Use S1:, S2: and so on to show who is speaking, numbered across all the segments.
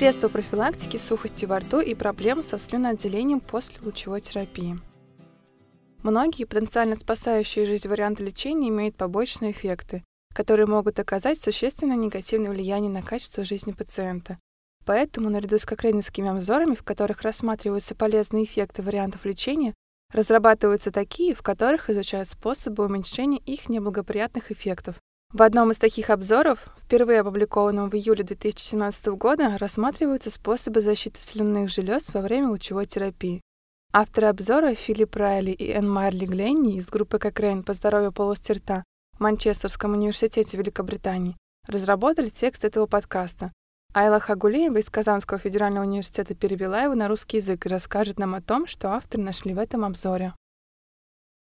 S1: Средства профилактики сухости во рту и проблем со слюноотделением после лучевой терапии. Многие потенциально спасающие жизнь варианты лечения имеют побочные эффекты, которые могут оказать существенное негативное влияние на качество жизни пациента. Поэтому, наряду с кокрейновскими обзорами, в которых рассматриваются полезные эффекты вариантов лечения, разрабатываются такие, в которых изучают способы уменьшения их неблагоприятных эффектов. В одном из таких обзоров, впервые опубликованном в июле 2017 года, рассматриваются способы защиты слюнных желез во время лучевой терапии. Авторы обзора Филипп Райли и Энн Марли Гленни из группы Кокрейн по здоровью полости рта в Манчестерском университете Великобритании разработали текст этого подкаста. Айла Хагулеева из Казанского федерального университета перевела его на русский язык и расскажет нам о том, что авторы нашли в этом обзоре.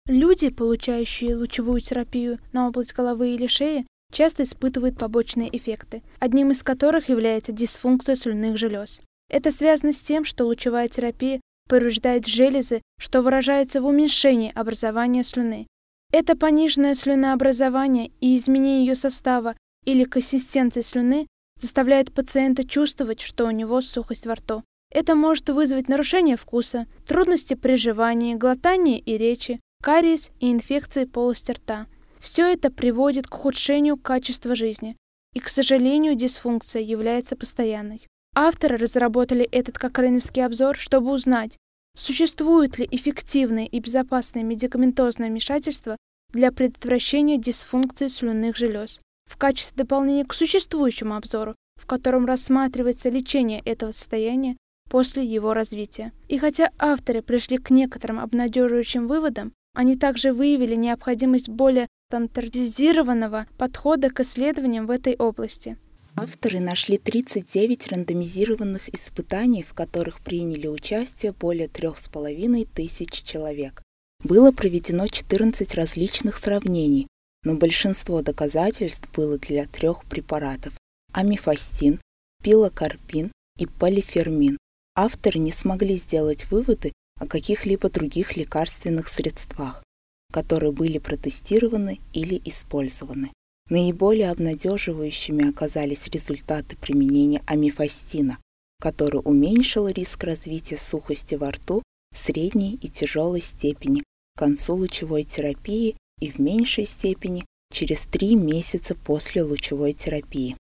S2: Люди, получающие лучевую терапию на область головы или шеи, часто испытывают побочные эффекты, одним из которых является дисфункция слюнных желез. Это связано с тем, что лучевая терапия повреждает железы, что выражается в уменьшении образования слюны. Это пониженное слюнообразование и изменение ее состава или консистенции слюны заставляет пациента чувствовать, что у него сухость во рту. Это может вызвать нарушение вкуса, трудности при жевании, глотании и речи, кариес и инфекции полости рта. Все это приводит к ухудшению качества жизни, и, к сожалению, дисфункция является постоянной. Авторы разработали этот кокрейновский обзор, чтобы узнать, существует ли эффективное и безопасное медикаментозное вмешательство для предотвращения дисфункции слюнных желез. В качестве дополнения к существующему обзору, в котором рассматривается лечение этого состояния после его развития. И хотя авторы пришли к некоторым обнадеживающим выводам, они также выявили необходимость более стандартизированного подхода к исследованиям в этой области.
S3: Авторы нашли 39 рандомизированных испытаний, в которых приняли участие более трех с половиной тысяч человек. Было проведено 14 различных сравнений, но большинство доказательств было для трех препаратов – амифастин, пилокарпин и полифермин. Авторы не смогли сделать выводы о каких-либо других лекарственных средствах, которые были протестированы или использованы. Наиболее обнадеживающими оказались результаты применения амифастина, который уменьшил риск развития сухости во рту средней и тяжелой степени к концу лучевой терапии и в меньшей степени через три месяца после лучевой терапии.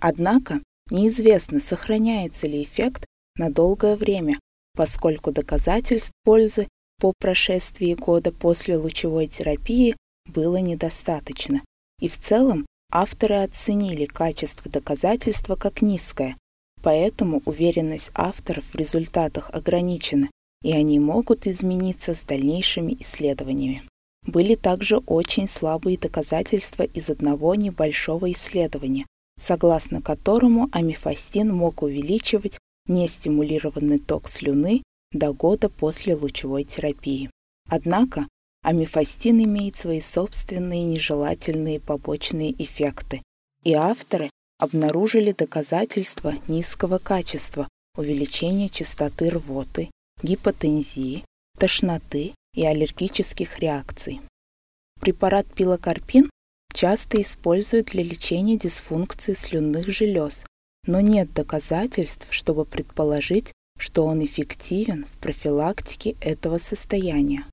S3: Однако неизвестно, сохраняется ли эффект на долгое время, поскольку доказательств пользы по прошествии года после лучевой терапии было недостаточно. И в целом авторы оценили качество доказательства как низкое, поэтому уверенность авторов в результатах ограничена, и они могут измениться с дальнейшими исследованиями. Были также очень слабые доказательства из одного небольшого исследования, согласно которому амифастин мог увеличивать нестимулированный ток слюны до года после лучевой терапии. Однако амифастин имеет свои собственные нежелательные побочные эффекты, и авторы обнаружили доказательства низкого качества, увеличения частоты рвоты, гипотензии, тошноты и аллергических реакций. Препарат пилокарпин часто используют для лечения дисфункции слюнных желез, но нет доказательств, чтобы предположить, что он эффективен в профилактике этого состояния.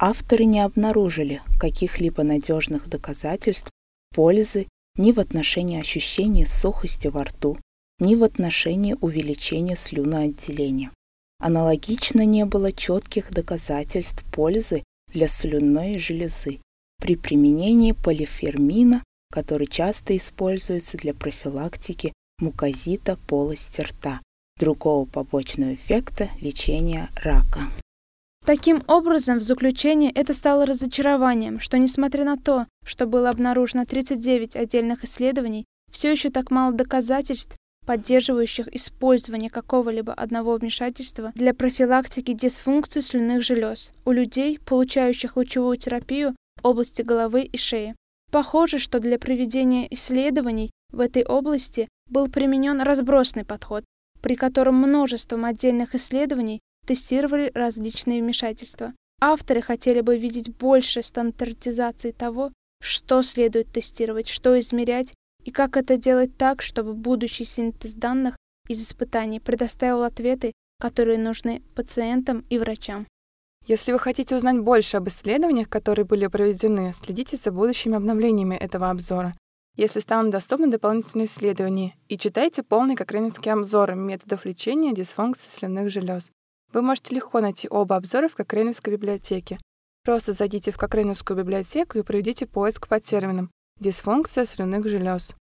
S3: Авторы не обнаружили каких-либо надежных доказательств пользы ни в отношении ощущения сухости во рту, ни в отношении увеличения слюноотделения. Аналогично не было четких доказательств пользы для слюнной железы при применении полифермина, который часто используется для профилактики мукозита полости рта, другого побочного эффекта лечения рака.
S2: Таким образом, в заключение это стало разочарованием, что несмотря на то, что было обнаружено 39 отдельных исследований, все еще так мало доказательств поддерживающих использование какого-либо одного вмешательства для профилактики дисфункции слюнных желез у людей, получающих лучевую терапию в области головы и шеи. Похоже, что для проведения исследований в этой области был применен разбросный подход, при котором множеством отдельных исследований тестировали различные вмешательства. Авторы хотели бы видеть больше стандартизации того, что следует тестировать, что измерять и как это делать так, чтобы будущий синтез данных из испытаний предоставил ответы, которые нужны пациентам и врачам.
S1: Если вы хотите узнать больше об исследованиях, которые были проведены, следите за будущими обновлениями этого обзора. Если станут доступны дополнительные исследования, и читайте полный кокреневский обзор методов лечения дисфункции слюнных желез. Вы можете легко найти оба обзора в Кокреневской библиотеке. Просто зайдите в Кокреневскую библиотеку и проведите поиск по терминам «дисфункция слюнных желез».